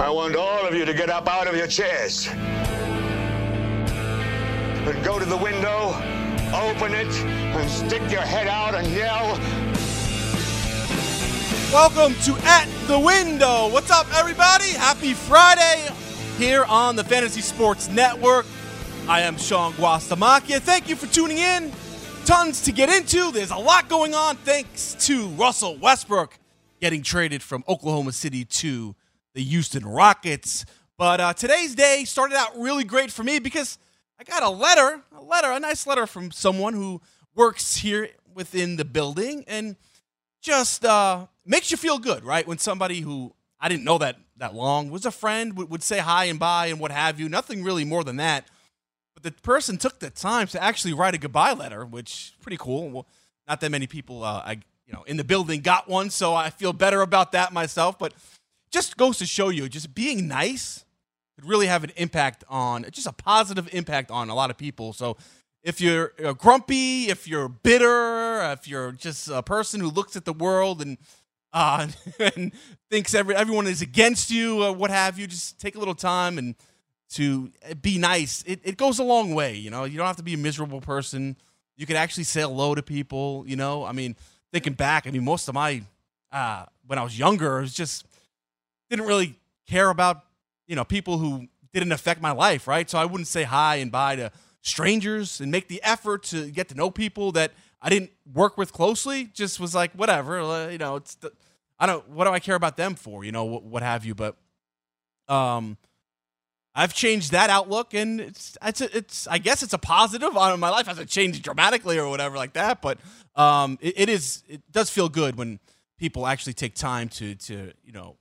I want all of you to get up out of your chairs and go to the window, open it, and stick your head out and yell. Welcome to At the Window. What's up, everybody? Happy Friday here on the Fantasy Sports Network. I am Sean Guastamacchia. Thank you for tuning in. Tons to get into. There's a lot going on thanks to Russell Westbrook getting traded from Oklahoma City to the Houston Rockets. But uh, today's day started out really great for me because I got a letter, a letter, a nice letter from someone who works here within the building and just uh, makes you feel good, right? When somebody who I didn't know that that long was a friend would, would say hi and bye and what have you. Nothing really more than that. But the person took the time to actually write a goodbye letter, which pretty cool. Well, not that many people, uh, I you know, in the building got one, so I feel better about that myself. But just goes to show you, just being nice could really have an impact on, just a positive impact on a lot of people. So if you're grumpy, if you're bitter, if you're just a person who looks at the world and uh, and thinks every everyone is against you or what have you, just take a little time and to be nice. It, it goes a long way. You know, you don't have to be a miserable person. You can actually say hello to people. You know, I mean, thinking back, I mean, most of my uh, when I was younger, it was just didn't really care about you know people who didn't affect my life, right? So I wouldn't say hi and bye to strangers and make the effort to get to know people that I didn't work with closely. Just was like whatever, uh, you know. It's the, I don't. What do I care about them for? You know, what, what have you? But um, I've changed that outlook, and it's it's it's I guess it's a positive. on my life hasn't changed dramatically or whatever like that, but um, it, it is it does feel good when people actually take time to to you know,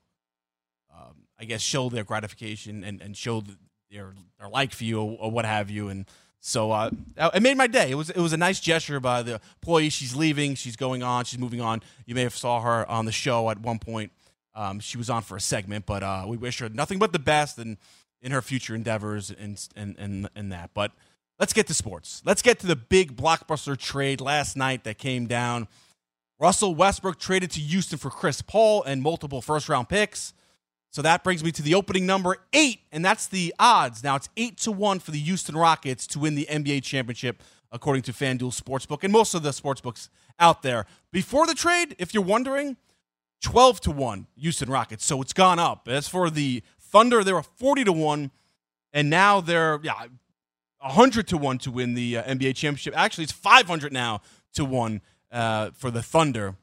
I guess show their gratification and and show their their like for you or, or what have you, and so uh, it made my day. It was it was a nice gesture by the employee. She's leaving. She's going on. She's moving on. You may have saw her on the show at one point. Um, she was on for a segment, but uh, we wish her nothing but the best and in her future endeavors and and and and that. But let's get to sports. Let's get to the big blockbuster trade last night that came down. Russell Westbrook traded to Houston for Chris Paul and multiple first round picks. So that brings me to the opening number eight, and that's the odds. Now it's eight to one for the Houston Rockets to win the NBA championship, according to FanDuel Sportsbook and most of the sportsbooks out there. Before the trade, if you're wondering, 12 to 1 Houston Rockets. So it's gone up. As for the Thunder, they were 40 to 1, and now they're yeah, 100 to 1 to win the uh, NBA championship. Actually, it's 500 now to 1 uh, for the Thunder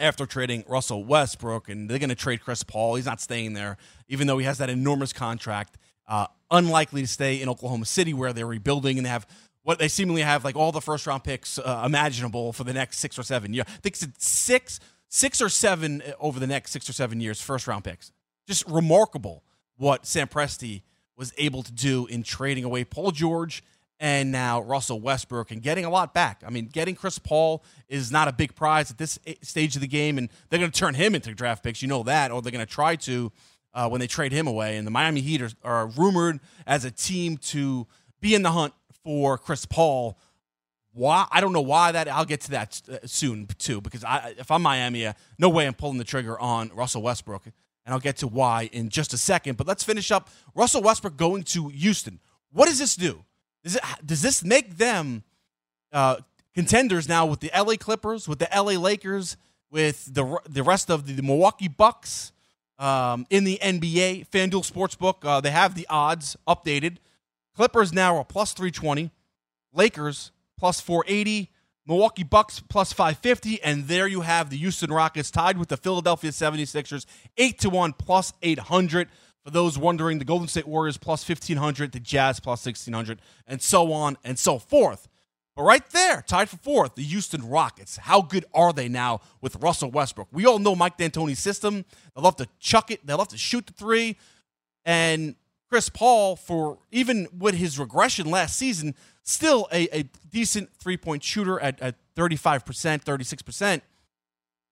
after trading Russell Westbrook, and they're going to trade Chris Paul. He's not staying there, even though he has that enormous contract. Uh, unlikely to stay in Oklahoma City, where they're rebuilding and they have what they seemingly have like all the first round picks uh, imaginable for the next six or seven years. I think it's six, six or seven uh, over the next six or seven years, first round picks just remarkable what Sam Presti was able to do in trading away Paul George and now Russell Westbrook and getting a lot back. I mean, getting Chris Paul is not a big prize at this stage of the game, and they're going to turn him into draft picks. You know that, or they're going to try to uh, when they trade him away. And the Miami Heat are, are rumored as a team to be in the hunt for Chris Paul. Why? I don't know why that. I'll get to that uh, soon too, because I, if I'm Miami, uh, no way I'm pulling the trigger on Russell Westbrook and I'll get to why in just a second. But let's finish up Russell Westbrook going to Houston. What does this do? Does, it, does this make them uh, contenders now with the LA Clippers, with the LA Lakers, with the the rest of the, the Milwaukee Bucks um, in the NBA? FanDuel Sportsbook, uh, they have the odds updated. Clippers now are plus 320, Lakers plus 480, Milwaukee Bucks plus 550. And there you have the Houston Rockets tied with the Philadelphia 76ers, 8 to 1 plus 800. For those wondering, the Golden State Warriors plus 1500, the Jazz plus 1600, and so on and so forth. But right there, tied for fourth, the Houston Rockets. How good are they now with Russell Westbrook? We all know Mike D'Antoni's system. They love to chuck it. They love to shoot the three. And Chris Paul, for even with his regression last season, still a, a decent three point shooter at, at 35%, 36%.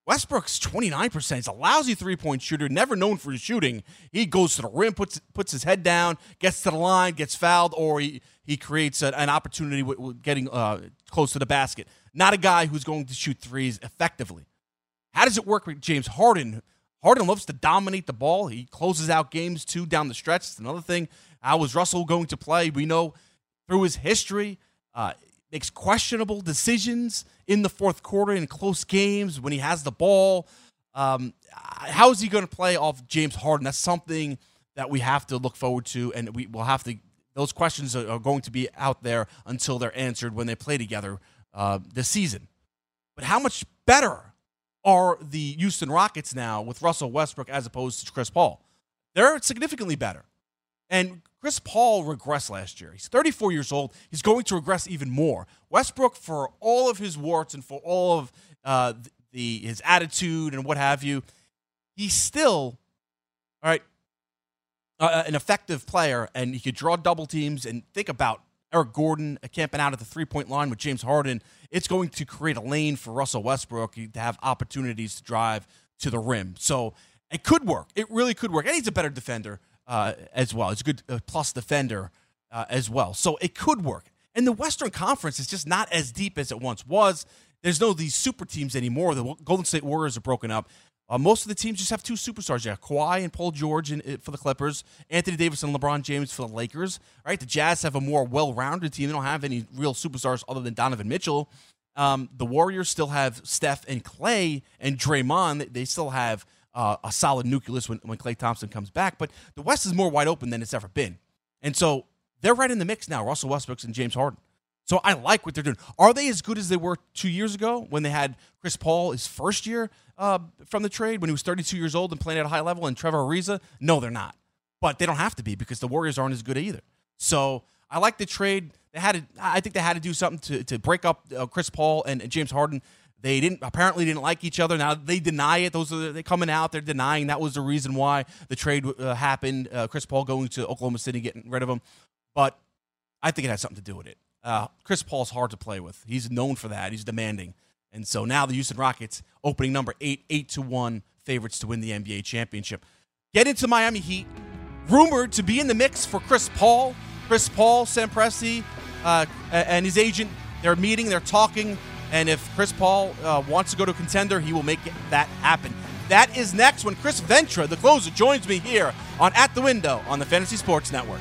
Westbrook's 29%. He's a lousy three point shooter, never known for his shooting. He goes to the rim, puts puts his head down, gets to the line, gets fouled, or he, he creates a, an opportunity with, with getting uh, close to the basket. Not a guy who's going to shoot threes effectively. How does it work with James Harden? Harden loves to dominate the ball. He closes out games too down the stretch. It's another thing. How was Russell going to play? We know through his history, uh, makes questionable decisions in the fourth quarter in close games when he has the ball. Um, how is he going to play off James Harden? That's something that we have to look forward to, and we will have to. Those questions are, going to be out there until they're answered when they play together uh, this season. But how much better are the Houston Rockets now with Russell Westbrook as opposed to Chris Paul? They're significantly better. And Chris Paul regressed last year. He's 34 years old. He's going to regress even more. Westbrook, for all of his warts and for all of uh, the his attitude and what have you, he's still all right. Uh, an effective player, and he could draw double teams. And think about Eric Gordon camping out at the three point line with James Harden. It's going to create a lane for Russell Westbrook to have opportunities to drive to the rim. So it could work. It really could work. And he's a better defender uh, as well. It's a good uh, plus defender uh, as well. So it could work. And the Western Conference is just not as deep as it once was. There's no these super teams anymore. The Golden State Warriors are broken up. Uh, most of the teams just have two superstars. Yeah, Kawhi and Paul George in, in, for the Clippers, Anthony Davis and LeBron James for the Lakers. Right, the Jazz have a more well-rounded team. They don't have any real superstars other than Donovan Mitchell. Um, the Warriors still have Steph and Klay and Draymond. They still have uh, a solid nucleus when, when Klay Thompson comes back. But the West is more wide open than it's ever been. And so they're right in the mix now, Russell Westbrook and James Harden. So I like what they're doing. Are they as good as they were two years ago when they had Chris Paul his first year uh, from the trade when he was 32 years old and playing at a high level and Trevor Ariza? No, they're not. But they don't have to be because the Warriors aren't as good either. So I like the trade. They had to, I think they had to do something to, to break up uh, Chris Paul and, and James Harden they didn't apparently didn't like each other. Now they deny it. Those are they coming out. They're denying that was the reason why the trade uh, happened. Uh, Chris Paul going to Oklahoma City, getting rid of him. But I think it had something to do with it. Uh, Chris Paul's hard to play with. He's known for that. He's demanding, and so now the Houston Rockets opening number eight, eight to one favorites to win the NBA championship. Get into Miami Heat, rumored to be in the mix for Chris Paul. Chris Paul, Sam Presti, uh, and his agent. They're meeting. They're talking. And if Chris Paul uh, wants to go to contender, he will make that happen. That is next when Chris Ventra, the closer, joins me here on At the Window on the Fantasy Sports Network.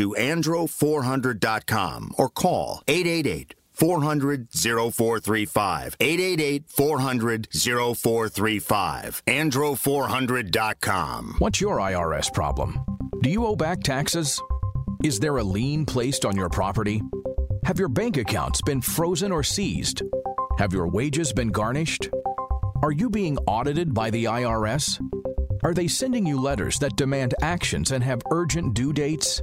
to andro400.com or call 888 400 0435. 888 400 0435. Andro400.com. What's your IRS problem? Do you owe back taxes? Is there a lien placed on your property? Have your bank accounts been frozen or seized? Have your wages been garnished? Are you being audited by the IRS? Are they sending you letters that demand actions and have urgent due dates?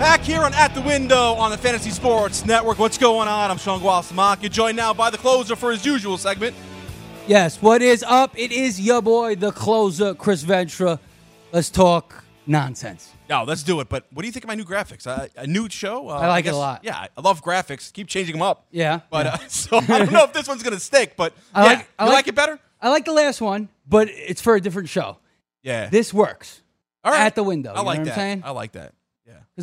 Back here on At the Window on the Fantasy Sports Network. What's going on? I'm Sean Guastamacchia, joined now by the closer for his usual segment. Yes, what is up? It is your boy, the closer, Chris Ventura. Let's talk nonsense. No, let's do it. But what do you think of my new graphics? Uh, a new show? Uh, I like it a lot. Yeah, I love graphics. Keep changing them up. Yeah, But yeah. Uh, so I don't know if this one's gonna stick. But I yeah, like, I you like, it better? I like the last one, but it's for a different show. Yeah. This works. All right. At the window. I you like that. I like that.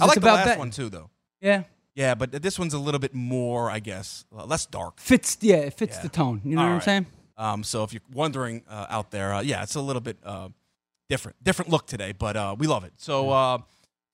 I like the last betting. one too, though. Yeah. Yeah, but this one's a little bit more, I guess, uh, less dark. Fits, yeah, it fits Yeah. the tone. You know All what I'm saying? Um, so if you're wondering uh, out there, uh, yeah, it's a little bit uh, different, different look today, but uh, we love it. So uh,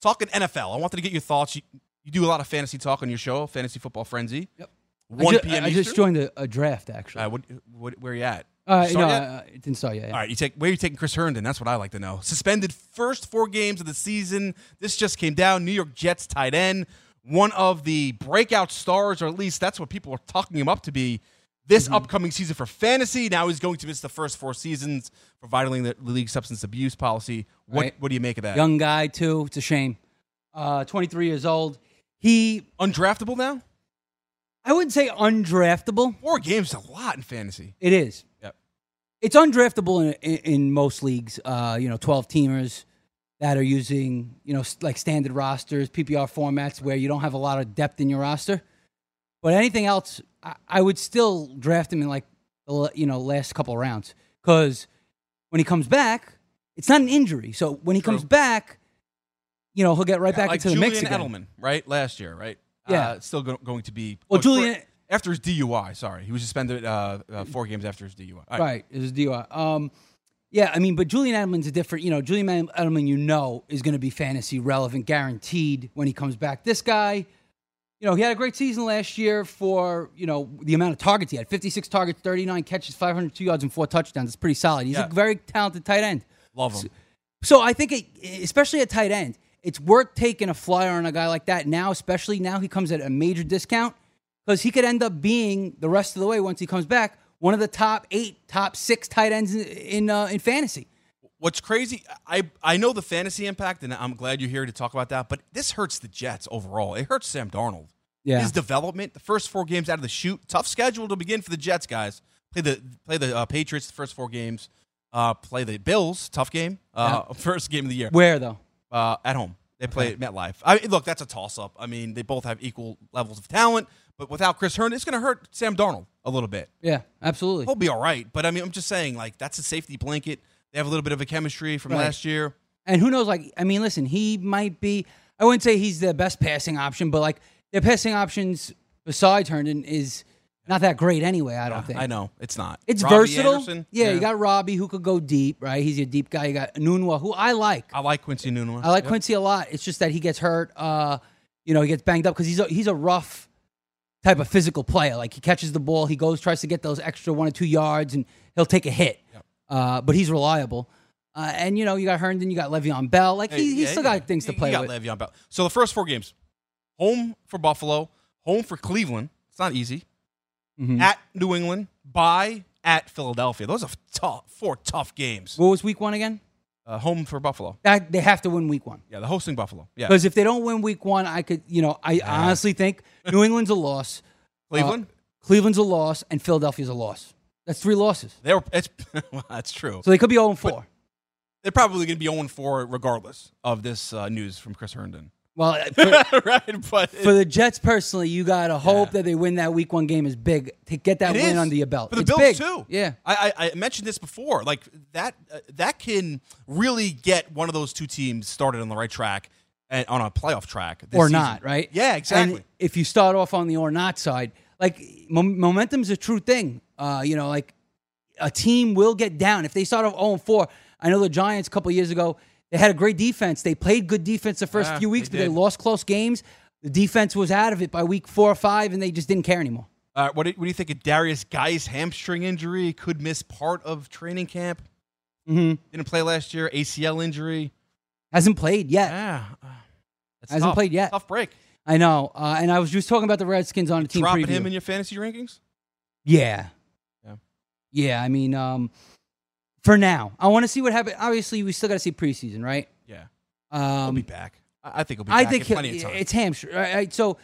talking NFL, I wanted to get your thoughts. You, you do a lot of fantasy talk on your show, Fantasy Football Frenzy. Yep. I 1 ju- p.m. I, just joined a, a draft, actually. Uh, what, what, where are you at? Uh, no, uh, it didn't start yet. All right, you take where are you taking Chris Herndon? That's what I like to know. Suspended first four games of the season. This just came down. New York Jets tight end, one of the breakout stars, or at least that's what people are talking him up to be. This Mm-hmm. upcoming season for fantasy. Now he's going to miss the first four seasons for violating the league substance abuse policy. What Right. what do you make of that? Young guy, too. It's a shame. Uh, 23 years old. He, undraftable now. I wouldn't say undraftable. Four games is a lot in fantasy. It is. It's undraftable in, in, in most leagues. Uh, you know, 12 teamers that are using, you know, like standard rosters, PPR formats where you don't have a lot of depth in your roster. But anything else, I, I would still draft him in like, the you know, last couple of rounds. Because when he comes back, it's not an injury. So when he True. comes back, you know, he'll get right Yeah, back like into the mix again. Edelman, right? Last year, right? Yeah. Uh, still go- going to be. Well, Julian- for- after his DUI. Sorry, he was suspended uh, uh, four games after his DUI. Right. Right, it was DUI. Um, yeah, I mean, but Julian Edelman's a different. You know, Julian Edelman, you know, is going to be fantasy relevant, guaranteed when he comes back. This guy, you know, he had a great season last year for you know the amount of targets he had: fifty-six targets, thirty-nine catches, five hundred two yards, and four touchdowns. It's pretty solid. He's Yeah. a very talented tight end. Love him. So I think, it, especially at tight end, it's worth taking a flyer on a guy like that now, especially now he comes at a major discount because he could end up being the rest of the way once he comes back one of the top eight, top six tight ends in in, uh, in fantasy. What's crazy, I I know the fantasy impact, and I'm glad you're here to talk about that. But this hurts the Jets overall. It hurts Sam Darnold. Yeah. His development, the first four games out of the shoot, tough schedule to begin for the Jets guys. Play the play the uh, Patriots the first four games. Uh, play the Bills, tough game. Uh, First game of the year. Where though? Uh, at home. They play at MetLife. I mean, look, that's a toss up. I mean, they both have equal levels of talent, but without Chris Herndon, it's going to hurt Sam Darnold a little bit. Yeah, absolutely. He'll be all right, but I mean, I'm just saying, like, that's a safety blanket. They have a little bit of a chemistry from Right. last year. And who knows? Like, I mean, listen, he might be. I wouldn't say he's the best passing option, but like their passing options besides Herndon is not that great anyway. I don't think. I know it's not. It's Robby versatile. Anderson, yeah, you got Robby who could go deep, right? He's your deep guy. You got Enunwa, who I like. I like Quincy Enunwa. I like Yep. Quincy a lot. It's just that he gets hurt. Uh, you know, he gets banged up because he's a, he's a rough type of physical player. Like he catches the ball, he goes tries to get those extra one or two yards, and he'll take a hit. Uh, but he's reliable. Uh, and you know, you got Herndon, you got Le'Veon Bell. Like he, Hey, he's yeah, still yeah. got things to play he got with. Le'Veon Bell. So the first four games: home for Buffalo, home for Cleveland. It's not easy. Mhm. At New England, by at Philadelphia. Those are tough, four tough games. What was week one again? Uh, home for Buffalo. They have to win week one. Yeah, the hosting Buffalo. Yeah, Because if they don't win week one, I could, you know, I honestly think New England's a loss. Cleveland? Uh, Cleveland's a loss, and Philadelphia's a loss. That's three losses. they were. It's well, that's true. So they could be 0 4. They're probably going to be 0 4 regardless of this uh, news from Chris Herndon. Well, uh, for, right, but for the Jets personally, you got to hope that they win that week one game is big to get that It win is. under your belt. For the it's Bills big. too. Yeah. I, I, I mentioned this before. Like that uh, that can really get one of those two teams started on the right track and on a playoff track this or season. not, right? Yeah, exactly. And if you start off on the or not side, like mom- momentum's a true thing. Uh, you know, like a team will get down if they start off 0 4. I know the Giants a couple years ago. They had a great defense. They played good defense the first few weeks, they but they did. lost close games. The defense was out of it by week four or five, and they just didn't care anymore. Uh, what, do, what do you think of Derrius Guice's hamstring injury? Could miss part of training camp. Mm-hmm. Didn't play last year. ACL injury. Hasn't played yet. Yeah, That's Hasn't tough. played yet. Tough break. I know. Uh, and I was just talking about the Redskins on a team Dropping preview. him in your fantasy rankings. Yeah. Yeah. Yeah. I mean, um, for now, I want to see what happens. Obviously, we still got to see preseason, right? Yeah, Um, he'll be back. I I think he'll be I back think in plenty of time. it's hamstring. Right? So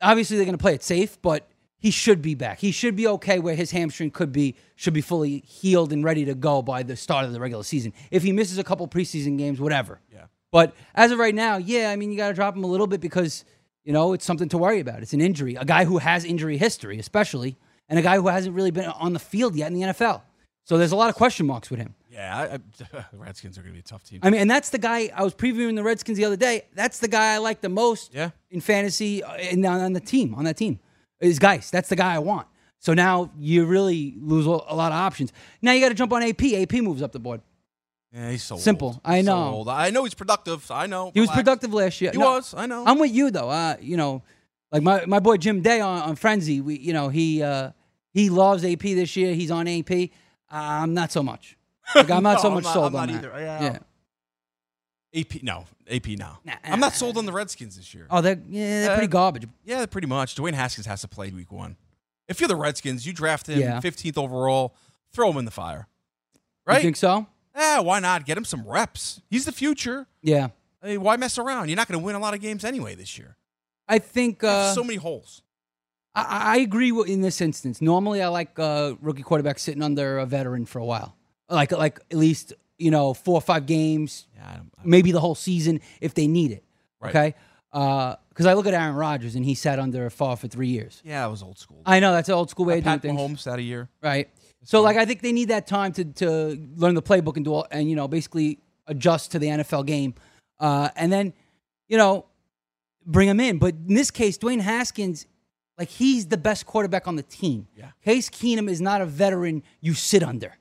obviously they're going to play it safe, but he should be back. He should be okay where his hamstring could be should be fully healed and ready to go by the start of the regular season. If he misses a couple preseason games, whatever. Yeah. But as of right now, yeah, I mean you got to drop him a little bit because you know it's something to worry about. It's an injury, a guy who has injury history, especially, and a guy who hasn't really been on the field yet in the NFL. So there's a lot of question marks with him. yeah, I, I, the Redskins are going to be a tough team. I mean, and that's the guy I was previewing the Redskins the other day. That's the guy I like the most Yeah. in fantasy and on, on the team, on that team. Is Guice. That's the guy I want. So now you really lose a lot of options. Now you got to jump on AP. AP moves up the board. yeah, he's so Simple. old. I So know. old. I know he's productive. I know. He was Relax. productive last year. He No, was. I know. I'm with you though. Uh, you know, like my, my boy Jim Day on, on Frenzy. We, you know, he uh, he loves AP this year. He's on AP. Uh, I'm not so much. Like, I'm not No, so much not- sold I'm on not that. either. Yeah. yeah. AP, no. AP, no. Nah, I'm not sold on the Redskins this year. Oh, they're yeah, they're Uh, pretty garbage. Yeah, pretty much. Dwayne Haskins has to play week one. If you're the Redskins, you draft him Yeah. 15th overall, throw him in the fire. Right? You think so? Yeah, why not? Get him some reps. He's the future. Yeah. I mean, why mess around? You're not going to win a lot of games anyway this year. I think uh, so many holes. I, I agree in this instance. Normally, I like uh, rookie quarterback sitting under a veteran for a while, like like at least you know four or five games, Yeah, I don't, I- maybe the whole season if they need it. Right. Okay, because I look at Aaron Rodgers and he sat under a Favre for three years. yeah, it was old school. I know that's an old school way of doing Pat things, Mahomes that a year. right? So like I think they need that time to to learn the playbook and do all, and you know basically adjust to the NFL game, uh, and then you know bring him in. But in this case, Dwayne Haskins, like he's the best quarterback on the team. Yeah. Case Keenum is not a veteran you sit under.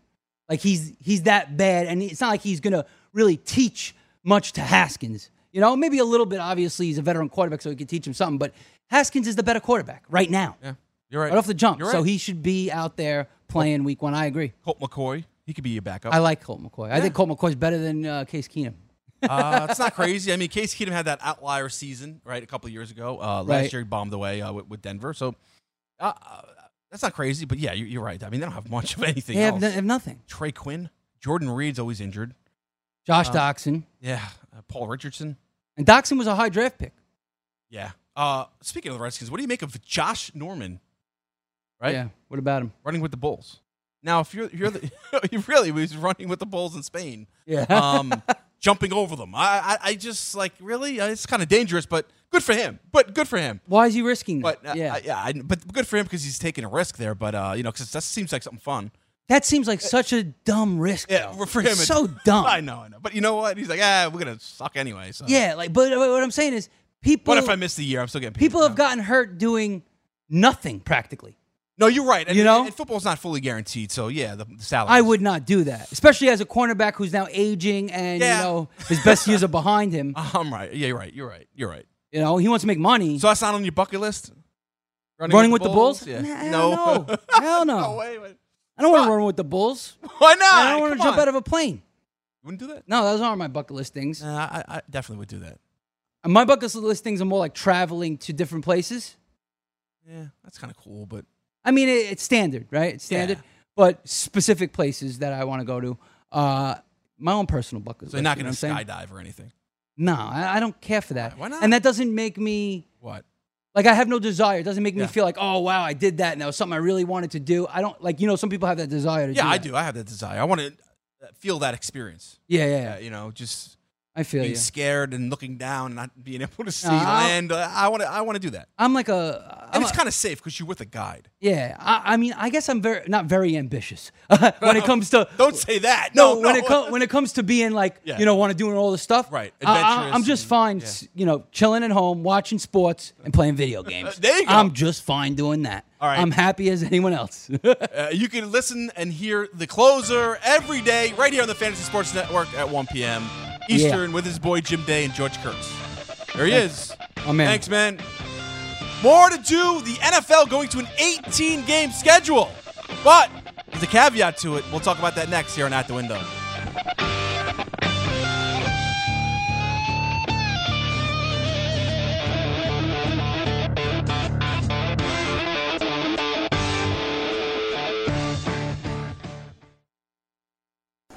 Like he's he's that bad, and it's not like he's gonna really teach much to Haskins. You know, maybe a little bit. Obviously, he's a veteran quarterback, so he can teach him something. But Haskins is the better quarterback right now, Yeah, you're right. right off the jump. You're So he should be out there playing week one. I agree. Colt McCoy, he could be your backup. I like Colt McCoy. I think Colt McCoy's better than uh, Case Keenum. Uh, it's not crazy. I mean, Case Keenum had that outlier season, right, a couple of years ago. Uh, last Right. year, he bombed away uh, with, with Denver. So uh, uh, that's not crazy. But yeah, you, you're right. I mean, they don't have much of anything They have, else. they have nothing. Trey Quinn, Jordan Reed's always injured. Josh Uh, Doctson Yeah, uh, Paul Richardson. and Doctson was a high draft pick. Yeah. Uh, speaking of the Redskins, what do you make of Josh Norman? Right, Yeah. What about him? running with the Bulls. Now, if you're you're the, he really was running with the Bulls in Spain. Yeah. um, jumping over them. I, I, I just like really, uh, it's kind of dangerous, but good for him. But good for him. Why is he risking that? But uh, yeah. I- yeah, I, but good for him because he's taking a risk there. But uh, you know, because that seems like something fun. that seems like such a dumb risk. Yeah, though. for him, It's it's so dumb. I know, I know. But you know what? He's like, ah, we're gonna suck anyway. So Yeah, like, but what I'm saying is, people. What if I miss the year? I'm still getting paid. people have gotten hurt doing nothing practically. No, you're right. And, You know? and football's not fully guaranteed. So yeah, the, the salary. I would not do that, especially as a cornerback who's now aging and Yeah. you know his best years are behind him. Uh, I'm right. Yeah, you're right. You're right. You're right. You know he wants to make money. So that's not on your bucket list. Running with the Bulls? Yeah. Nah, no. no. Hell no. no way. wait. I don't want to run with the Bulls. Why not? I don't want to jump out of a plane. You wouldn't do that? No, those aren't my bucket list things. Nah, I, I definitely would do that. My bucket list things are more like traveling to different places. Yeah, that's kind of cool, but I mean, it, it's standard, right? It's standard. Yeah. But specific places that I want to go to, uh, my own personal bucket so list. you're not going to what I'm skydive or anything. No, I, I don't care for that. Why not? And that doesn't make me What? like I have no desire. It doesn't make me feel like, oh wow, I did that and that was something I really wanted to do. I don't like you know some people have that desire to Yeah, do I do. I have that desire. I want to feel that experience. Yeah, yeah, yeah. Uh, you know, just I feel being you. scared and looking down, and not being able to see I'll- land. Uh, I want to. I want to do that. I'm like a And I'm it's kind of safe because you're with a guide. yeah. I, I mean, I guess I'm very not very ambitious when it comes to Don't say that. no, No, when no. it comes when it comes to being like Yeah. you know want to doing all this stuff. Right, I- I'm just and- fine, yeah. you know, chilling at home, watching sports and playing video games. there you go. I'm just fine doing that. All right. I'm happy as anyone else. Uh, you can listen and hear the closer every day right here on the Fantasy Sports Network at 1 p.m. Eastern with his boy Jim Day and George Kurtz. There he is. Oh, man. Thanks, man. More to do. The NFL going to an 18 game schedule. But there's a caveat to it. We'll talk about that next here on At the Window.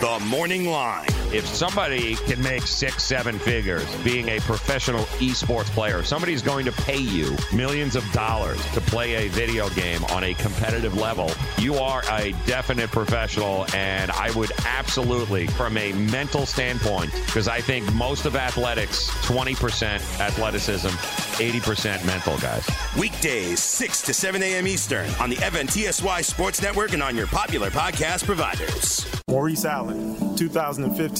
The Morning Line. If somebody can make six, seven figures being a professional esports player, somebody's going to pay you millions of dollars to play a video game on a competitive level. You are a definite professional, and I would absolutely, from a mental standpoint, because I think most of athletics, 20% athleticism, 80% mental, guys. Weekdays, 6 to 7 a.m. Eastern on the FNTSY Sports Network and on your popular podcast providers. Maurice Allen, 2015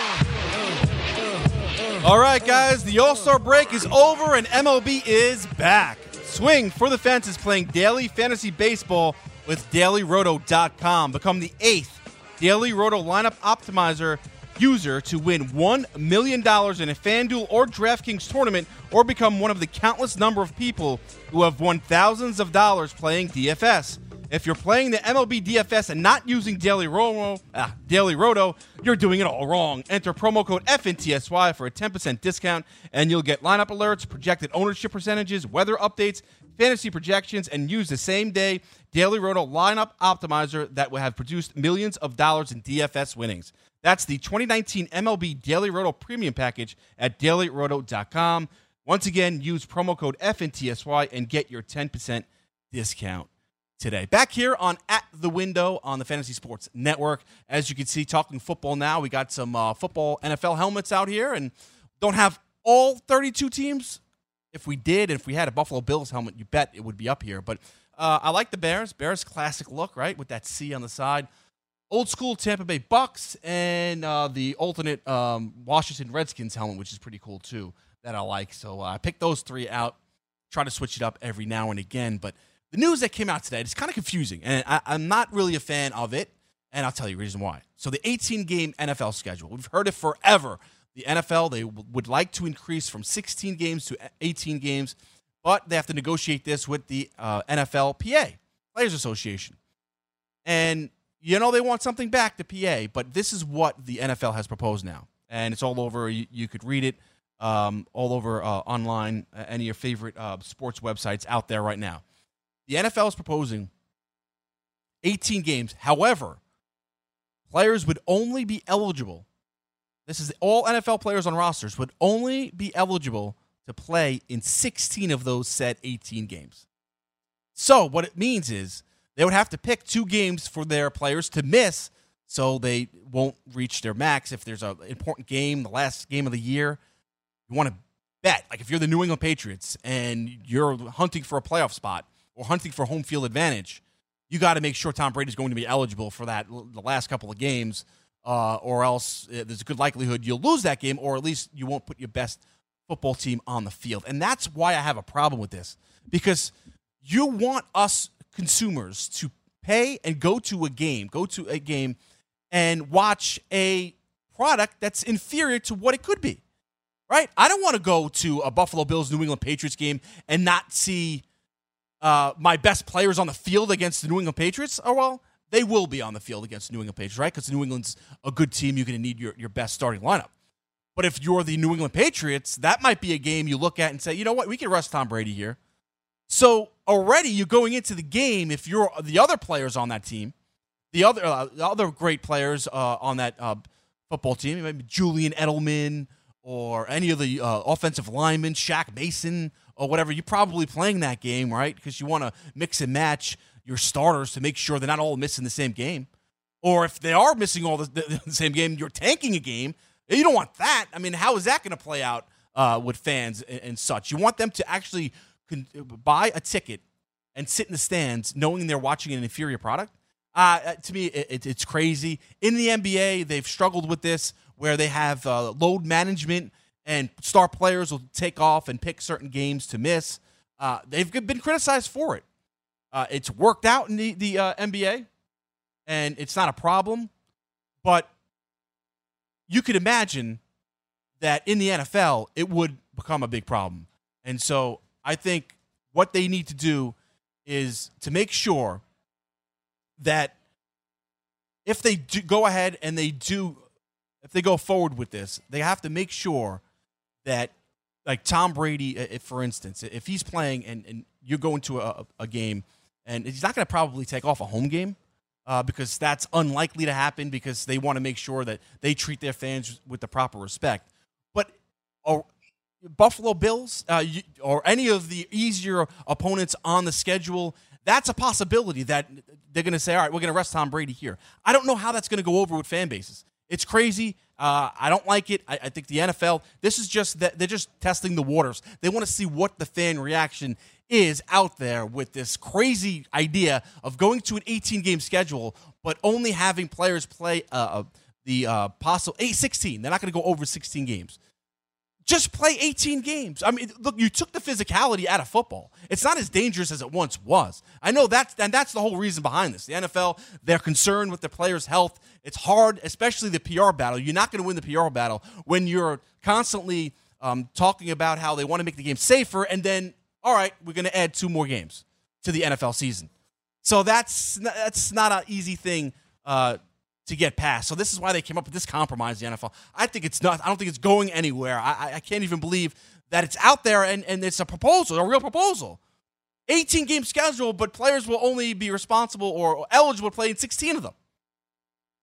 All right, guys, the All Star break is over and MLB is back. Swing for the fences playing daily fantasy baseball with dailyroto.com. Become the eighth Daily Roto lineup optimizer user to win $1 million in a FanDuel or DraftKings tournament or become one of the countless number of people who have won thousands of dollars playing DFS. If you're playing the MLB DFS and not using Daily Roto, ah, Daily Roto, you're doing it all wrong. Enter promo code FNTSY for a 10% discount, and you'll get lineup alerts, projected ownership percentages, weather updates, fantasy projections, and use the same day Daily Roto lineup optimizer that will have produced millions of dollars in DFS winnings. That's the 2019 MLB Daily Roto Premium Package at dailyroto.com. Once again, use promo code FNTSY and get your 10% discount today. Back here on At the Window on the Fantasy Sports Network. As you can see, talking football now. We got some uh, football NFL helmets out here and don't have all 32 teams. If we did, and if we had a Buffalo Bills helmet, you bet it would be up here. But uh, I like the Bears. Bears classic look, right? With that C on the side. Old school Tampa Bay Bucks and uh, the alternate um, Washington Redskins helmet, which is pretty cool too, that I like. So uh, I picked those three out. Try to switch it up every now and again. But the news that came out today is kind of confusing, and I, I'm not really a fan of it. And I'll tell you the reason why. So the 18 game NFL schedule, we've heard it forever. The NFL they w- would like to increase from 16 games to 18 games, but they have to negotiate this with the uh, NFLPA, Players Association, and you know they want something back to PA. But this is what the NFL has proposed now, and it's all over. You, you could read it um, all over uh, online, uh, any of your favorite uh, sports websites out there right now. The NFL is proposing 18 games. However, players would only be eligible. This is all NFL players on rosters would only be eligible to play in 16 of those said 18 games. So, what it means is they would have to pick two games for their players to miss so they won't reach their max. If there's an important game, the last game of the year, you want to bet. Like if you're the New England Patriots and you're hunting for a playoff spot or hunting for home field advantage, you got to make sure Tom Brady is going to be eligible for that the last couple of games, uh, or else uh, there's a good likelihood you'll lose that game, or at least you won't put your best football team on the field. And that's why I have a problem with this because you want us consumers to pay and go to a game, go to a game and watch a product that's inferior to what it could be. Right? I don't want to go to a Buffalo Bills New England Patriots game and not see uh, my best players on the field against the New England Patriots. Oh well, they will be on the field against New England Patriots, right? Because New England's a good team. You're going to need your, your best starting lineup. But if you're the New England Patriots, that might be a game you look at and say, you know what, we can rest Tom Brady here. So already you're going into the game. If you're the other players on that team, the other uh, the other great players uh, on that uh, football team, maybe Julian Edelman or any of the uh, offensive linemen, Shaq Mason or whatever, you're probably playing that game, right? Because you want to mix and match your starters to make sure they're not all missing the same game. Or if they are missing all the, the, the same game, you're tanking a game. You don't want that. I mean, how is that going to play out uh, with fans and, and, such? You want them to actually con- buy a ticket and sit in the stands knowing they're watching an inferior product. Uh, uh to me, it, it's crazy. In the NBA, they've struggled with this where they have uh, load management and star players will take off and pick certain games to miss. Uh, they've been criticized for it. Uh, it's worked out in the, the uh, NBA, and it's not a problem. But you could imagine that in the NFL, it would become a big problem. And so I think what they need to do is to make sure that if they do go ahead and they do if they go forward with this, they have to make sure that, like Tom Brady, if, for instance, if he's playing and, and you're going to a, a game and he's not going to probably take off a home game uh, because that's unlikely to happen because they want to make sure that they treat their fans with the proper respect. But uh, Buffalo Bills uh, you, or any of the easier opponents on the schedule, that's a possibility that they're going to say, all right, we're going to rest Tom Brady here. I don't know how that's going to go over with fan bases. It's crazy. Uh, I don't like it. I, I, think the NFL, this is just that they're just testing the waters. They want to see what the fan reaction is out there with this crazy idea of going to an 18 game schedule, but only having players play uh, uh the uh, possible 8 16. They're not going to go over 16 games just play 18 games. I mean, look, you took the physicality out of football. It's not as dangerous as it once was. I know that's and that's the whole reason behind this. The NFL, they're concerned with the players' health. It's hard, especially the PR battle. You're not going to win the PR battle when you're constantly um, talking about how they want to make the game safer, and then, all right, we're going to add two more games to the NFL season. So that's that's not an easy thing uh, to get past. So this is why they came up with this compromise. The NFL. I think it's not. I don't think it's going anywhere. I, I can't even believe that it's out there and, and it's a proposal, a real proposal. 18 game schedule, but players will only be responsible or eligible to play in 16 of them.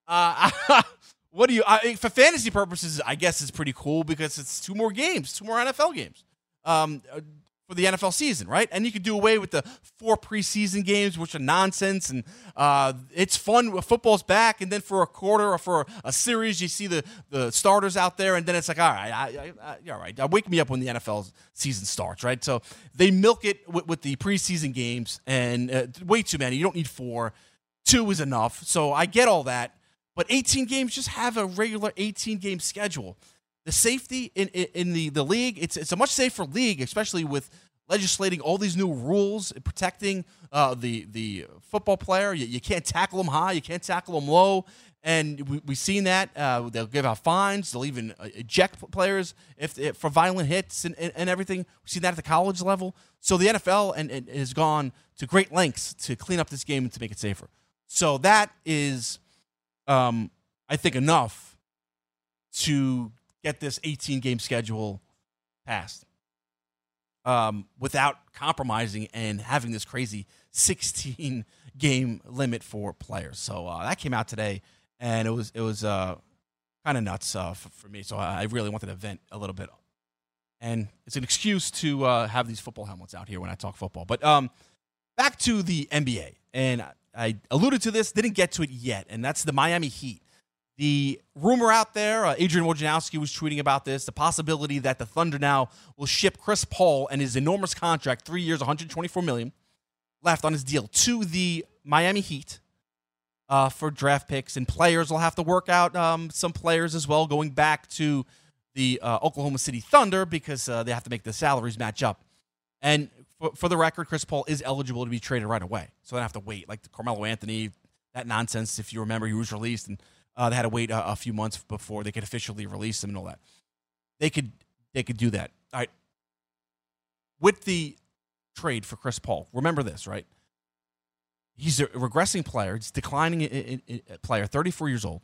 Uh, what do you, I, for fantasy purposes, I guess it's pretty cool because it's two more games, two more NFL games. Um, for the NFL season, right? And you could do away with the four preseason games, which are nonsense, and uh, it's fun. Football's back, and then for a quarter or for a series, you see the, the starters out there, and then it's like, all right, I, I, I, all right, wake me up when the NFL season starts, right? So they milk it with, with the preseason games, and uh, way too many. You don't need four. Two is enough. So I get all that, but 18 games, just have a regular 18 game schedule the safety in, in, in, the, the league, it's, it's a much safer league, especially with legislating all these new rules protecting uh, the, the football player. You, you, can't tackle them high, you can't tackle them low. And we, we've seen that. Uh, they'll give out fines. They'll even uh, eject players if, if for violent hits and, and, and, everything. We've seen that at the college level. So the NFL and, and has gone to great lengths to clean up this game and to make it safer. So that is, um, I think, enough to get this 18 game schedule passed um, without compromising and having this crazy 16 game limit for players. So uh, that came out today, and it was it was uh, kind of nuts uh, for, for, me. So I really wanted to vent a little bit, and it's an excuse to uh, have these football helmets out here when I talk football. But um, back to the NBA, and I alluded to this, didn't get to it yet, and that's the Miami Heat. The rumor out there, uh, Adrian Wojnarowski was tweeting about this, the possibility that the Thunder now will ship Chris Paul and his enormous contract, three years, 124 million, left on his deal to the Miami Heat uh, for draft picks, and players will have to work out um, some players as well, going back to the uh, Oklahoma City Thunder because uh, they have to make the salaries match up. And for, for, the record, Chris Paul is eligible to be traded right away, so they don't have to wait like Carmelo Anthony, that nonsense. If you remember, he was released and uh, they had to wait a, a, few months before they could officially release them and all that. They could they could do that. All right. With the trade for Chris Paul, remember this, right? He's a regressing player. He's declining in, in, in player, 34 years old.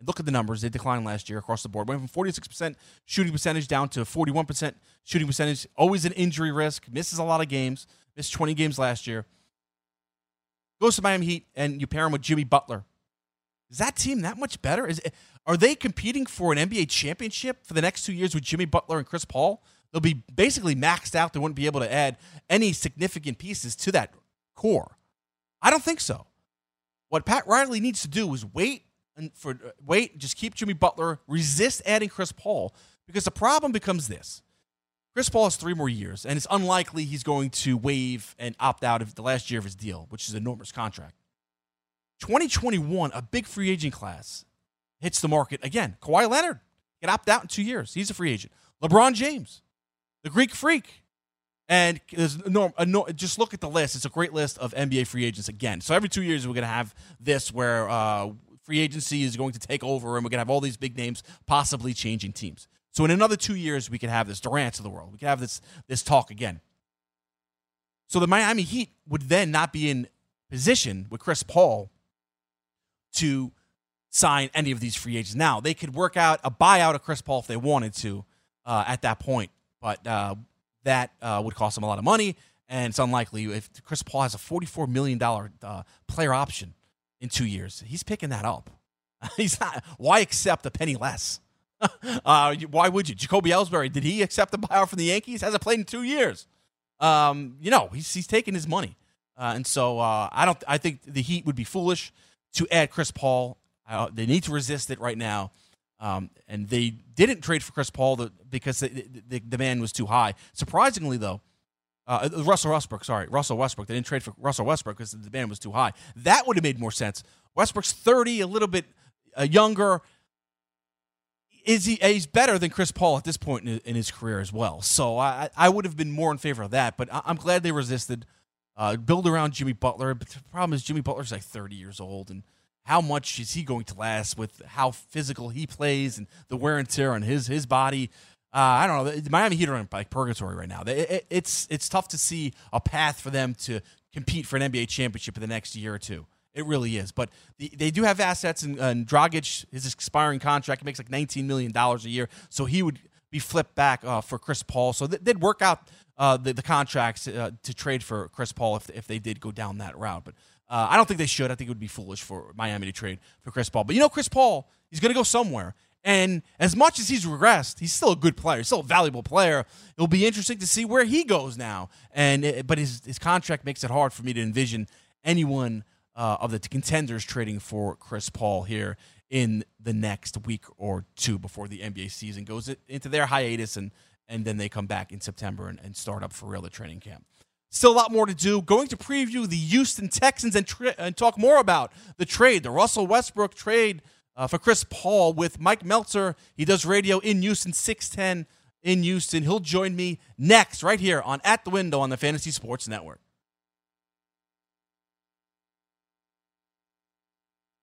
And look at the numbers. They declined last year across the board. Went from 46% shooting percentage down to 41% shooting percentage. Always an injury risk. Misses a lot of games. Missed 20 games last year. Goes to Miami Heat, and you pair him with Jimmy Butler, is that team that much better? Is are they competing for an NBA championship for the next two years with Jimmy Butler and Chris Paul? They'll be basically maxed out. They wouldn't be able to add any significant pieces to that core. I don't think so. What Pat Riley needs to do is wait and for uh, wait, just keep Jimmy Butler, resist adding Chris Paul because the problem becomes this. Chris Paul has three more years, and it's unlikely he's going to waive and opt out of the last year of his deal, which is an enormous contract. 2021, a big free agent class hits the market again. Kawhi Leonard can opt out in two years. He's a free agent. LeBron James, the Greek freak. And there's no, just look at the list. It's a great list of NBA free agents again. So every two years, we're going to have this where uh, free agency is going to take over and we're going to have all these big names possibly changing teams. So in another two years, we could have this Durant of the world. We could have this, this talk again. So the Miami Heat would then not be in position with Chris Paul to sign any of these free agents. Now, they could work out a buyout of Chris Paul if they wanted to uh, at that point, but uh, that uh, would cost them a lot of money, and it's unlikely. If Chris Paul has a $44 million uh, player option in two years, he's picking that up. he's not. Why accept a penny less? Uh, why would you? Jacoby Ellsbury, did he accept a buyout from the Yankees? Hasn't played in two years. Um, you know, he's, he's taking his money. Uh, and so I don't. I think the Heat would be foolish to add Chris Paul. Uh, they need to resist it right now. Um, and they didn't trade for Chris Paul because the, the, the, demand was too high. Surprisingly, though, uh, Russell Westbrook, sorry, Russell Westbrook. They didn't trade for Russell Westbrook because the demand was too high. That would have made more sense. Westbrook's 30, a little bit uh, younger. Is he? He's better than Chris Paul at this point in, in his career as well. So I, I would have been more in favor of that. But I, am glad they resisted uh, build around Jimmy Butler. But the problem is Jimmy Butler's like 30 years old, and how much is he going to last with how physical he plays and the wear and tear on his his body? Uh, I don't know. The Miami Heat are in like purgatory right now. It, it, it's it's tough to see a path for them to compete for an NBA championship in the next year or two. It really is. But the, they do have assets, and, and Dragic, his expiring contract, makes like $19 million a year. So he would be flipped back uh, for Chris Paul. So th- they'd work out uh, the, the contracts uh, to trade for Chris Paul if, if they did go down that route. But uh, I don't think they should. I think it would be foolish for Miami to trade for Chris Paul. But you know, Chris Paul, he's going to go somewhere. And as much as he's regressed, he's still a good player. He's still a valuable player. It'll be interesting to see where he goes now. And it, but his his contract makes it hard for me to envision anyone uh, of the contenders trading for Chris Paul here in the next week or two before the NBA season goes into their hiatus and and then they come back in September and, and start up for real the training camp. Still a lot more to do. Going to preview the Houston Texans and, tra- and talk more about the trade, the Russell Westbrook trade uh, for Chris Paul with Mike Meltzer. He does radio in Houston, 610 in Houston. He'll join me next, right here on At the Window on the Fantasy Sports Network.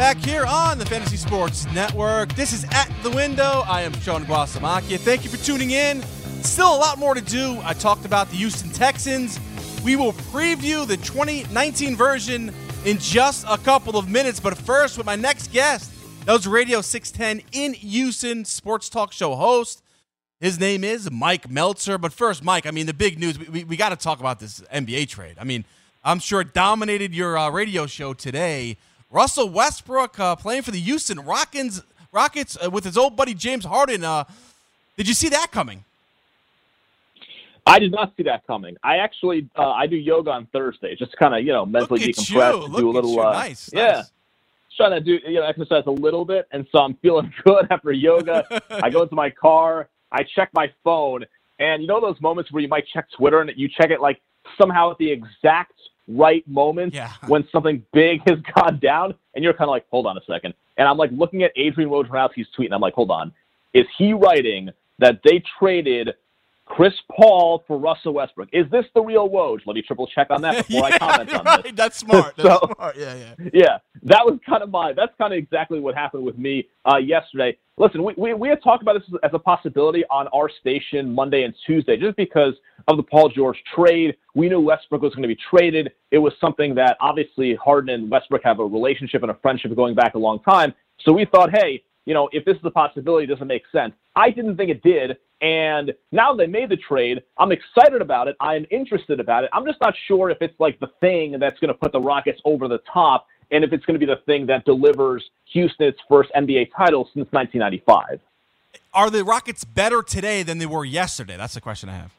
Back here on the Fantasy Sports Network. This is At the Window. I am Sean Guastamacchia. Thank you for tuning in. Still a lot more to do. I talked about the Houston Texans. We will preview the 2019 version in just a couple of minutes. But first, with my next guest, that was Radio 610 in Houston sports talk show host. His name is Mike Meltzer. But first, Mike, I mean, the big news, we, we, we got to talk about this NBA trade. I mean, I'm sure it dominated your uh, radio show today. Russell Westbrook uh, playing for the Houston Rockets, Rockets uh, with his old buddy James Harden. Uh, did you see that coming? I did not see that coming. I actually uh, I do yoga on Thursday, just kind of you know mentally decompress, do a little uh, nice, yeah. nice. Trying to do you know exercise a little bit, and so I'm feeling good after yoga. I go into my car, I check my phone, and you know those moments where you might check Twitter and you check it like somehow at the exact right moment Yeah. when something big has gone down, and you're kind of like, hold on a second. And I'm like looking at Adrian Wojnarowski's tweet, and I'm like, hold on, is he writing that they traded Chris Paul for Russell Westbrook. Is this the real Woj? Let me triple check on that before I comment on right. this. That's smart. That's So- smart. Yeah, yeah. yeah, that was kind of my. That's kind of exactly what happened with me uh, yesterday. Listen, we, we we had talked about this as a possibility on our station Monday and Tuesday, just because of the Paul George trade. We knew Westbrook was going to be traded. It was something that obviously Harden and Westbrook have a relationship and a friendship going back a long time. So we thought, hey, you know, if this is a possibility, it doesn't make sense. I didn't think it did. And now they made the trade. I'm excited about it. I'm interested about it. I'm just not sure if it's like the thing that's going to put the Rockets over the top and if it's going to be the thing that delivers Houston its first NBA title since 1995. Are the Rockets better today than they were yesterday? That's the question I have.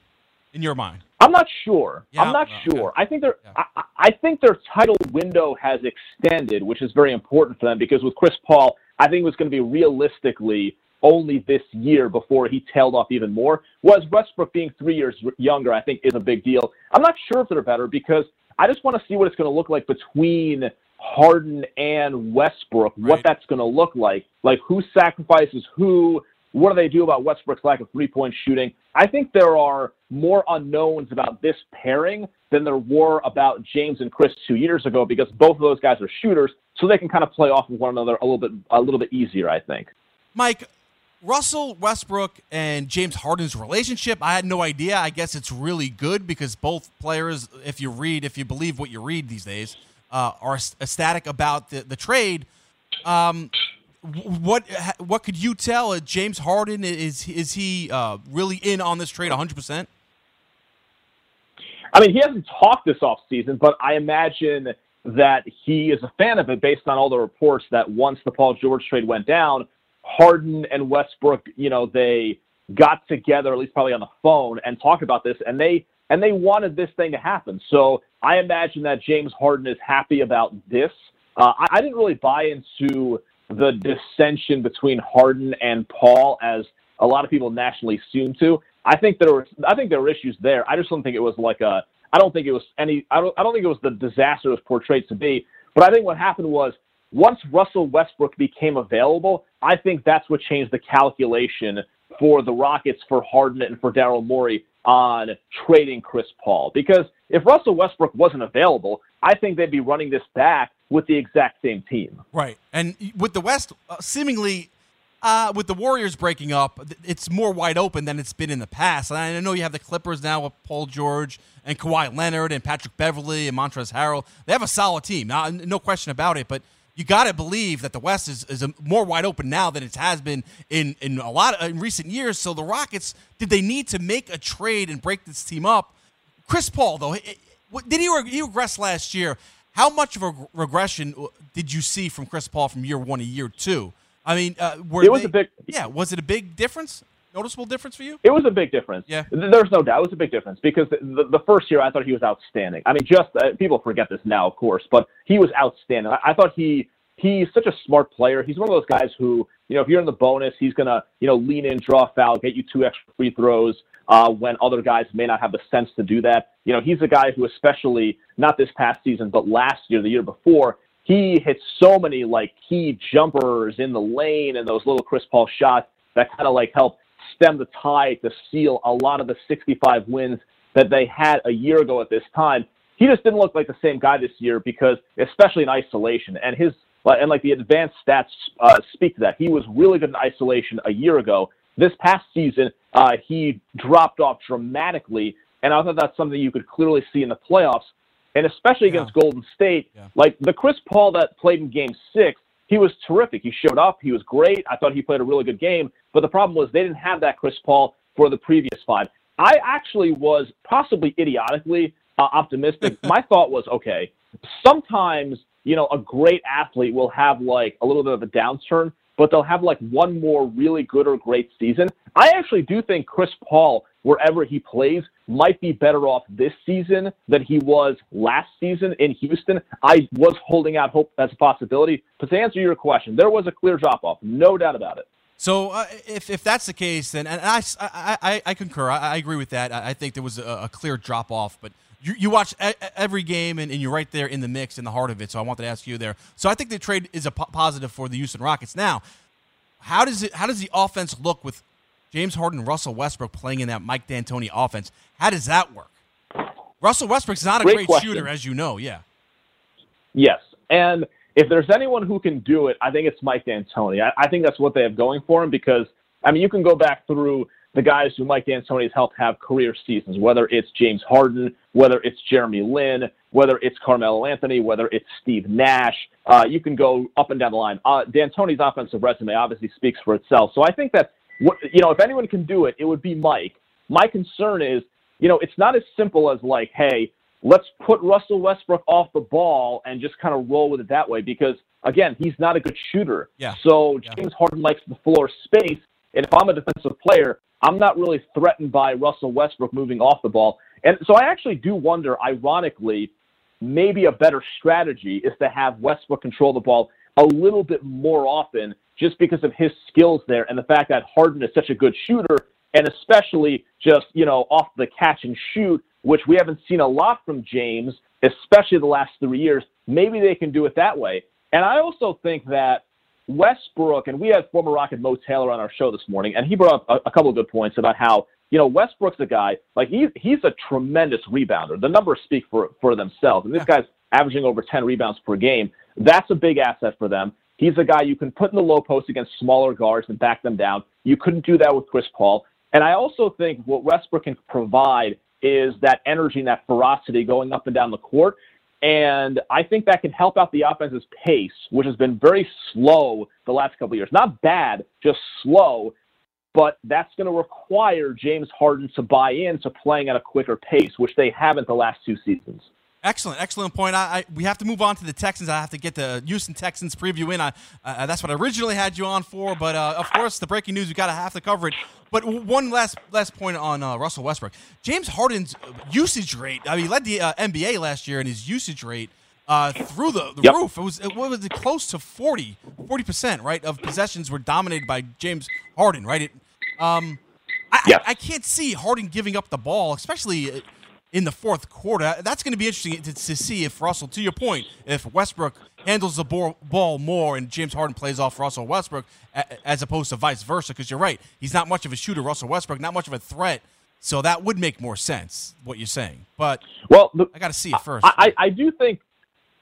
In your mind. I'm not sure. Yeah, I'm not sure. I think their I, I- I think their title window has extended, which is very important for them because with Chris Paul, I think it was going to be realistically only this year before he tailed off even more. Was Westbrook being three years younger, I think, is a big deal. I'm not sure if they're better because I just want to see what it's going to look like between Harden and Westbrook, what that's going to look like. Like who sacrifices who, what do they do about Westbrook's lack of three point shooting? I think there are more unknowns about this pairing than there were about James and Chris two years ago because both of those guys are shooters, so they can kind of play off of one another a little bit a little bit easier, I think. Mike, Russell Westbrook and James Harden's relationship, I had no idea. I guess it's really good because both players, if you read, if you believe what you read these days, uh, are ecstatic about the, the trade. Um, what what could you tell? James Harden is is he uh, really in on this trade 100? percent I mean, he hasn't talked this offseason, but I imagine that he is a fan of it based on all the reports that once the Paul George trade went down, Harden and Westbrook, you know, they got together, at least probably on the phone, and talked about this, and they and they wanted this thing to happen. So I imagine that James Harden is happy about this. Uh, I, I didn't really buy into the dissension between Harden and Paul as a lot of people nationally assume to. I think there were I think there were issues there. I just don't think it was like a I don't think it was any I don't I don't think it was the disaster it was portrayed to be. But I think what happened was once Russell Westbrook became available, I think that's what changed the calculation for the Rockets for Harden and for Daryl Morey on trading Chris Paul. Because if Russell Westbrook wasn't available, I think they'd be running this back with the exact same team. Right. And with the West uh, seemingly uh, with the Warriors breaking up, it's more wide open than it's been in the past. And I know you have the Clippers now with Paul George and Kawhi Leonard and Patrick Beverley and Montrezl Harrell. They have a solid team, now, no question about it. But you got to believe that the West is, is more wide open now than it has been in, in a lot of, in recent years. So the Rockets, did they need to make a trade and break this team up? Chris Paul, though, it- it- did he, he regress last year? How much of a regression uh, did you see from Chris Paul from year one to year two? I mean, uh, were It was they- a big- yeah. Was it a big difference? Noticeable difference for you? It was a big difference. Yeah. There's no doubt. It was a big difference because the, the, the first year I thought he was outstanding. I mean, just uh, people forget this now, of course, but he was outstanding. I, I thought he he's such a smart player. He's one of those guys who, you know, if you're in the bonus, he's gonna, you know, lean in, draw a foul, get you two extra free throws uh, when other guys may not have the sense to do that. You know, he's a guy who, especially not this past season, but last year, the year before, he hit so many like key jumpers in the lane and those little Chris Paul shots that kind of like help stem the tide to seal a lot of the 65 wins that they had a year ago at this time. He just didn't look like the same guy this year because, especially in isolation, and his and like the advanced stats uh, speak to that. He was really good in isolation a year ago. This past season, uh, he dropped off dramatically, and I thought that's something you could clearly see in the playoffs, and especially against Golden State. Like the Chris Paul that played in Game Six, he was terrific. He showed up. He was great. I thought he played a really good game. But the problem was they didn't have that Chris Paul for the previous five. I actually was possibly idiotically uh, optimistic. My thought was, okay, sometimes you know a great athlete will have like a little bit of a downturn, but they'll have like one more really good or great season. I actually do think Chris Paul, wherever he plays, might be better off this season than he was last season in Houston. I was holding out hope as a possibility. But to answer your question, there was a clear drop off, no doubt about it. So uh, if, if that's the case, then and I, I, I, concur. I, I agree with that. I, I think there was a, a clear drop off, but you, you watch every game and, and you're right there in the mix, in the heart of it. So I wanted to ask you there. So I think the trade is a po- positive for the Houston Rockets. Now, how does it? How does the offense look with James Harden, and Russell Westbrook playing in that Mike D'Antoni offense. How does that work? Russell Westbrook's not a Great great, shooter, as you know. Yeah. Yes, and if there's anyone who can do it, I think it's Mike D'Antoni. I, I think that's what they have going for him because I mean you can go back through the guys who Mike D'Antoni has helped have career seasons, whether it's James Harden, whether it's Jeremy Lin, whether it's Carmelo Anthony, whether it's Steve Nash. Uh, you can go up and down the line. Uh, D'Antoni's offensive resume obviously speaks for itself. So I think that what, you know if anyone can do it, it would be Mike. My concern is you know it's not as simple as like hey let's put Russell Westbrook off the ball and just kind of roll with it that way because again, he's not a good shooter. Yeah. So James Harden likes the floor space, and if I'm a defensive player, I'm not really threatened by Russell Westbrook moving off the ball. And so I actually do wonder, ironically, maybe a better strategy is to have Westbrook control the ball a little bit more often just because of his skills there and the fact that Harden is such a good shooter and especially just, you know, off the catch and shoot, which we haven't seen a lot from James, especially the last three years. Maybe they can do it that way. And I also think that Westbrook, and we had former Rocket Mo Taylor on our show this morning, and he brought up a, a couple of good points about how, you know, Westbrook's a guy, like he's, he's a tremendous rebounder. The numbers speak for, for themselves. And this guy's averaging over 10 rebounds per game. That's a big asset for them. He's a guy you can put in the low post against smaller guards and back them down. You couldn't do that with Chris Paul. And I also think what Westbrook can provide is that energy and that ferocity going up and down the court. And I think that can help out the offense's pace, which has been very slow the last couple of years. Not bad, just slow. But that's going to require James Harden to buy into playing at a quicker pace, which they haven't the last two seasons. Excellent, excellent point. I, I we have to move on to the Texans. I have to get the Houston Texans preview in. I, uh, that's what I originally had you on for, but uh, of course, the breaking news we got to have to cover it. But one last last point on uh, Russell Westbrook. James Harden's usage rate. I mean, he led the uh, NBA last year in his usage rate uh, through the, the Yep. roof. It was it was close to 40 percent, right, of possessions were dominated by James Harden, right? It, um, I, I, I can't see Harden giving up the ball, especially uh, in the fourth quarter. That's going to be interesting to, to see if Russell, to your point, if Westbrook handles the ball, more and James Harden plays off Russell Westbrook as opposed to vice versa. Because you're right, he's not much of a shooter. Russell Westbrook, not much of a threat. So that would make more sense what you're saying. But well, the, I got to see it first. I, I, I do think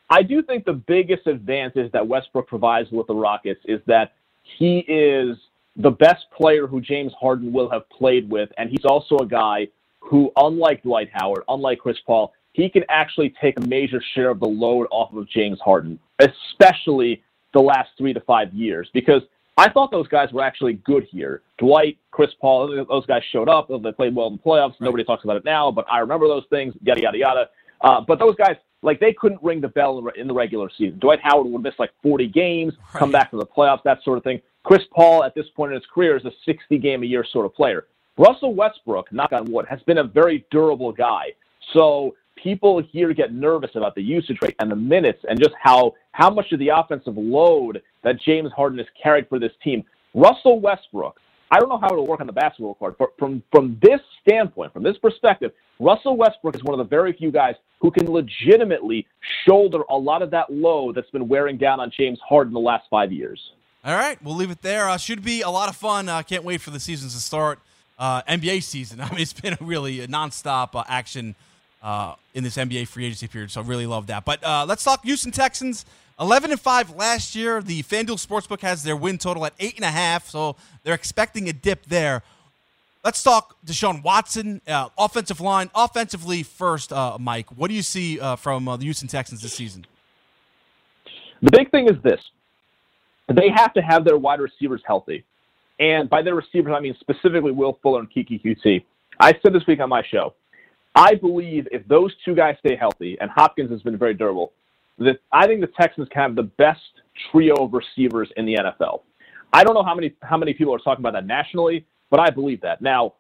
I do think the biggest advantage that Westbrook provides with the Rockets is that he is the best player who James Harden will have played with, and he's also a guy who, unlike Dwight Howard, unlike Chris Paul, he can actually take a major share of the load off of James Harden, especially the last three to five years, because I thought those guys were actually good here. Dwight, Chris Paul, those guys showed up. They played well in the playoffs. Nobody talks about it now, but I remember those things, yada, yada, yada. Uh, but those guys, like, they couldn't ring the bell in the- in the regular season. Dwight Howard would miss like 40 games, come back to the playoffs, that sort of thing. Chris Paul, at this point in his career, is a 60 game a year sort of player. Russell Westbrook, knock on wood, has been a very durable guy. So people here get nervous about the usage rate and the minutes and just how how much of the offensive load that James Harden has carried for this team. Russell Westbrook, I don't know how it'll work on the basketball court, but from from this standpoint, from this perspective, Russell Westbrook is one of the very few guys who can legitimately shoulder a lot of that load that's been wearing down on James Harden the last five years. All right, we'll leave it there. Uh, should be a lot of fun. I uh, can't wait for the seasons to start. Uh, NBA season. I mean, it's been a really a nonstop uh, action uh, in this NBA free agency period, so I really love that. But uh, let's talk Houston Texans. Eleven and five last year. The FanDuel Sportsbook has their win total at eight and a half, so they're expecting a dip there. Let's talk Deshaun Watson, uh, offensive line. Offensively first, uh, Mike. What do you see from the Houston Texans this season? The big thing is this: they have to have their wide receivers healthy, and by their receivers, I mean specifically Will Fuller and Keke Coutee. I said this week on my show, I believe if those two guys stay healthy, and Hopkins has been very durable, that I think the Texans can have the best trio of receivers in the NFL. I don't know how many how many people are talking about that nationally, but I believe that. Now,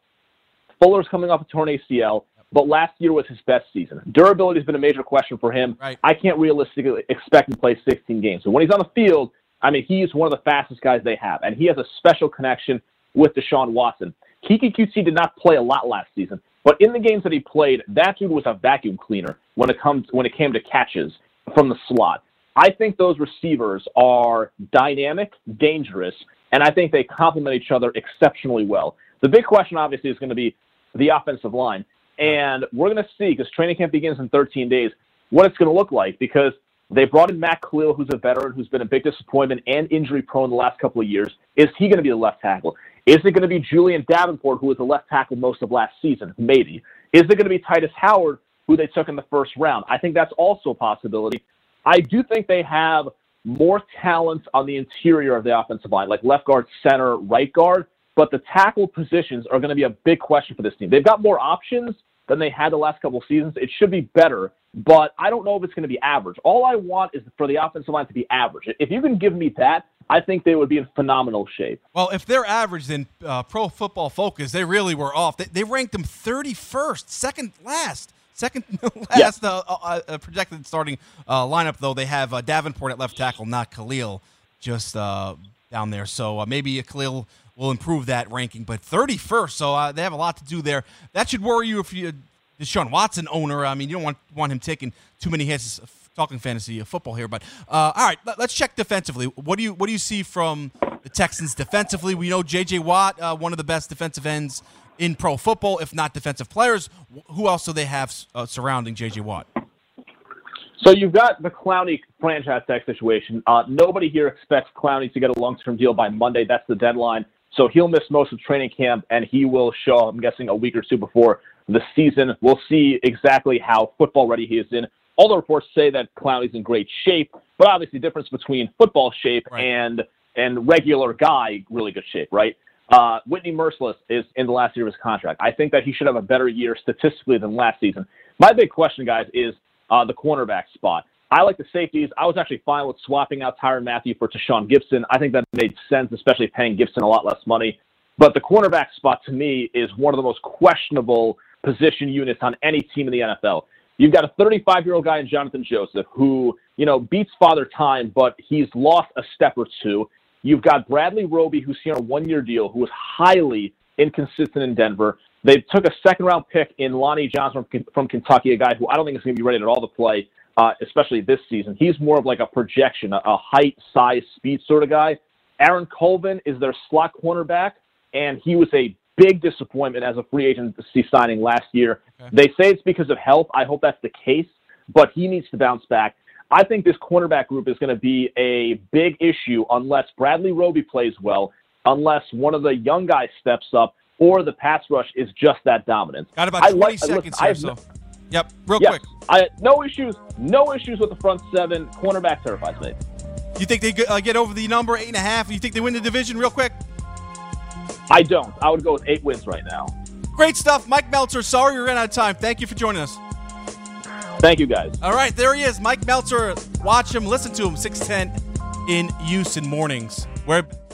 Fuller's coming off a torn ACL, but last year was his best season. Durability has been a major question for him. I can't realistically expect him to play 16 games. So when he's on the field, I mean, he's one of the fastest guys they have, and he has a special connection with Deshaun Watson. Keke Coutee did not play a lot last season, but in the games that he played, that dude was a vacuum cleaner when it comes when it came to catches from the slot. I think those receivers are dynamic, dangerous, and I think they complement each other exceptionally well. The big question, obviously, is going to be the offensive line. And we're going to see, because training camp begins in 13 days, what it's going to look like because they brought in Matt Kalil, who's a veteran, who's been a big disappointment and injury prone the last couple of years. Is he going to be the left tackle? Is it going to be Julian Davenport, who was the left tackle most of last season? Maybe. Is it going to be Tytus Howard, who they took in the first round? I think that's also a possibility. I do think they have more talent on the interior of the offensive line, like left guard, center, right guard. But the tackle positions are going to be a big question for this team. They've got more options than they had the last couple seasons. It should be better, but I don't know if it's going to be average. All I want is for the offensive line to be average. If you can give me that, I think they would be in phenomenal shape. Well, if they're average, then uh, Pro Football Focus, they really were off. They, they ranked them 31st, second last. Second last uh, uh, uh, projected starting uh, lineup, though, they have uh, Davenport at left tackle, not Kalil, just down there. So maybe Kalil will improve that ranking. But 31st, so uh, they have a lot to do there. That should worry you if you're the Sean Watson owner. I mean, you don't want want him taking too many hits. Talking fantasy football here, but uh, all right, let, us check defensively. What do you what do you see from the Texans defensively? We know J.J. Watt, uh, one of the best defensive ends in pro football, if not defensive players. Who else do they have uh, surrounding J.J. Watt? So you've got the Clowney franchise tag situation. Uh, nobody here expects Clowney to get a long-term deal by Monday. That's the deadline. So he'll miss most of training camp, and he will show, I'm guessing, a week or two before the season. We'll see exactly how football ready he is in. All the reports say that Clowney's in great shape, but obviously, the difference between football shape right. and and regular guy, really good shape, right? Uh, Whitney Mercilus is in the last year of his contract. I think that he should have a better year statistically than last season. My big question, guys, is uh, the cornerback spot. I like the safeties. I was actually fine with swapping out Tyrann Mathieu for Tashaun Gipson. I think that made sense, especially paying Gipson a lot less money. But the cornerback spot to me is one of the most questionable position units on any team in the NFL. You've got a 35 year old guy in Jonathan Joseph who, you know, beats father time, but he's lost a step or two. You've got Bradley Roby, who's here on a one year deal, who was highly inconsistent in Denver. They took a second round pick in Lonnie Johnson from, from Kentucky, a guy who I don't think is going to be ready at all to play uh, especially this season. He's more of like a projection, a, a height, size, speed sort of guy. Aaron Colvin is their slot cornerback, and he was a big disappointment as a free agency signing last year. Okay. They say it's because of health. I hope that's the case, but he needs to bounce back. I think this cornerback group is going to be a big issue unless Bradley Roby plays well, unless one of the young guys steps up, or the pass rush is just that dominant. Got about 20 I, seconds listen, here, so. Yep, real quick. I no issues, no issues with the front seven. Cornerback terrifies me. You think they uh, get over the number eight and a half? You think they win the division real quick? I don't. I would go with eight wins right now. Great stuff, Mike Meltzer. Sorry we ran out of time. Thank you for joining us. Thank you, guys. All right, there he is, Mike Meltzer. Watch him, listen to him. Six ten in Houston mornings. Where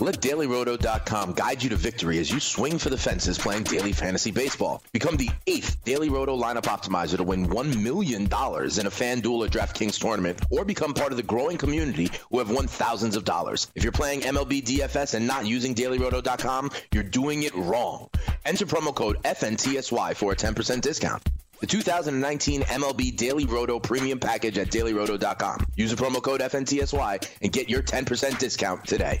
Let DailyRoto.com guide you to victory as you swing for the fences playing daily fantasy baseball. Become the eighth Daily Roto lineup optimizer to win $1 million in a FanDuel or DraftKings tournament, or become part of the growing community who have won thousands of dollars. If you're playing MLB DFS and not using DailyRoto.com, you're doing it wrong. Enter promo code FNTSY for a 10% discount the 2019 MLB Daily Roto Premium Package at dailyroto.com. Use the promo code FNTSY and get your 10% discount today.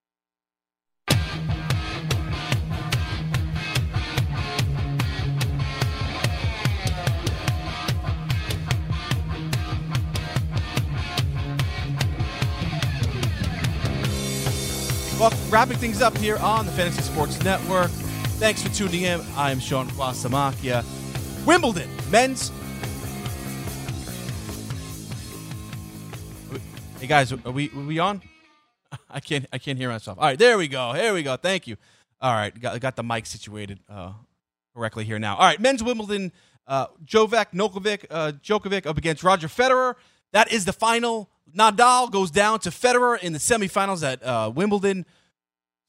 Well, wrapping things up here on the Fantasy Sports Network. Thanks for tuning in. I'm Sean Guastamacchia. Wimbledon men's. Hey guys, are we are we on? I can't I can't hear myself. All right, there we go. Here we go. Thank you. All right, got got the mic situated uh, correctly here now. All right, men's Wimbledon. Uh, Jovek Nokovic, uh, Djokovic up against Roger Federer. That is the final. Nadal goes down to Federer in the semifinals at uh, Wimbledon.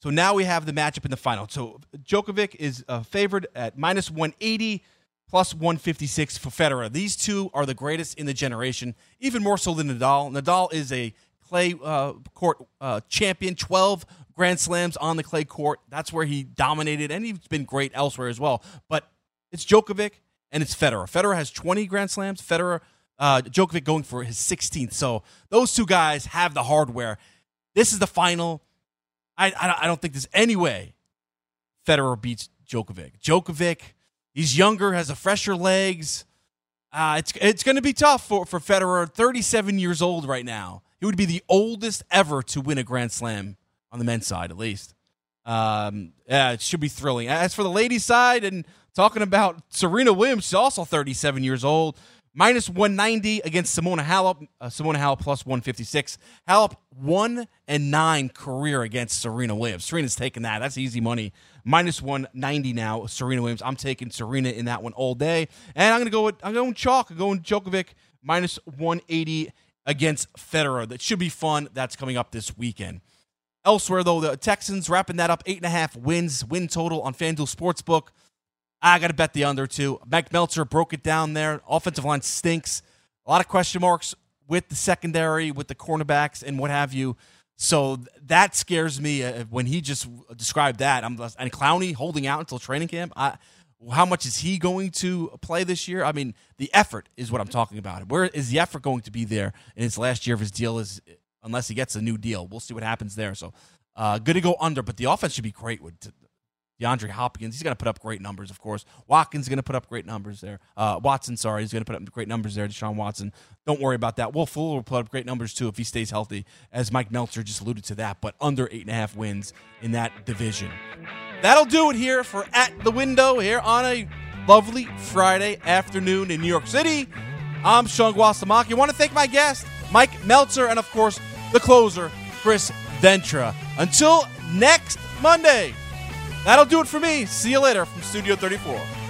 So now we have the matchup in the final. So Djokovic is uh, favored at minus 180, plus 156 for Federer. These two are the greatest in the generation, even more so than Nadal. Nadal is a clay uh, court uh, champion, 12 Grand Slams on the clay court. That's where he dominated, and he's been great elsewhere as well. But it's Djokovic and it's Federer. Federer has 20 Grand Slams. Federer uh, Djokovic going for his 16th. So those two guys have the hardware. This is the final. I, I, I don't think there's any way Federer beats Djokovic. Djokovic, he's younger, has a fresher legs. Uh, it's it's going to be tough for, for Federer, 37 years old right now. He would be the oldest ever to win a Grand Slam on the men's side, at least. Um, yeah, it should be thrilling. As for the ladies' side, and talking about Serena Williams, she's also 37 years old minus 190 against Simona Halep. Uh, Simona Halep plus 156. Halep one and nine career against Serena Williams. Serena's taking that. That's easy money. Minus 190 now. Serena Williams. I'm taking Serena in that one all day. And I'm gonna go with I'm going chalk. I'm going Djokovic minus 180 against Federer. That should be fun. That's coming up this weekend. Elsewhere, though, the Texans wrapping that up eight and a half wins, win total on FanDuel Sportsbook. I got to bet the under too. Mike Meltzer broke it down there. Offensive line stinks. A lot of question marks with the secondary, with the cornerbacks, and what have you. So that scares me uh, when he just described that. I'm and Clowney holding out until training camp. I, how much is he going to play this year? I mean, the effort is what I'm talking about. Where is the effort going to be there in his last year of his deal? Is unless he gets a new deal, we'll see what happens there. So, uh, good to go under, but the offense should be great with DeAndre Hopkins. He's going to put up great numbers, of course. Watkins is going to put up great numbers there. Uh, Watson, sorry, he's going to put up great numbers there. Deshaun Watson. Don't worry about that. Will Fuller will put up great numbers too if he stays healthy, as Mike Meltzer just alluded to that. But under eight and a half wins in that division. That'll do it here for at the window here on a lovely Friday afternoon in New York City. I'm Sean Guastamacchia. I want to thank my guest, Mike Meltzer, and of course the closer, Chris Ventra. Until next Monday. That'll do it for me. See you later from Studio 34.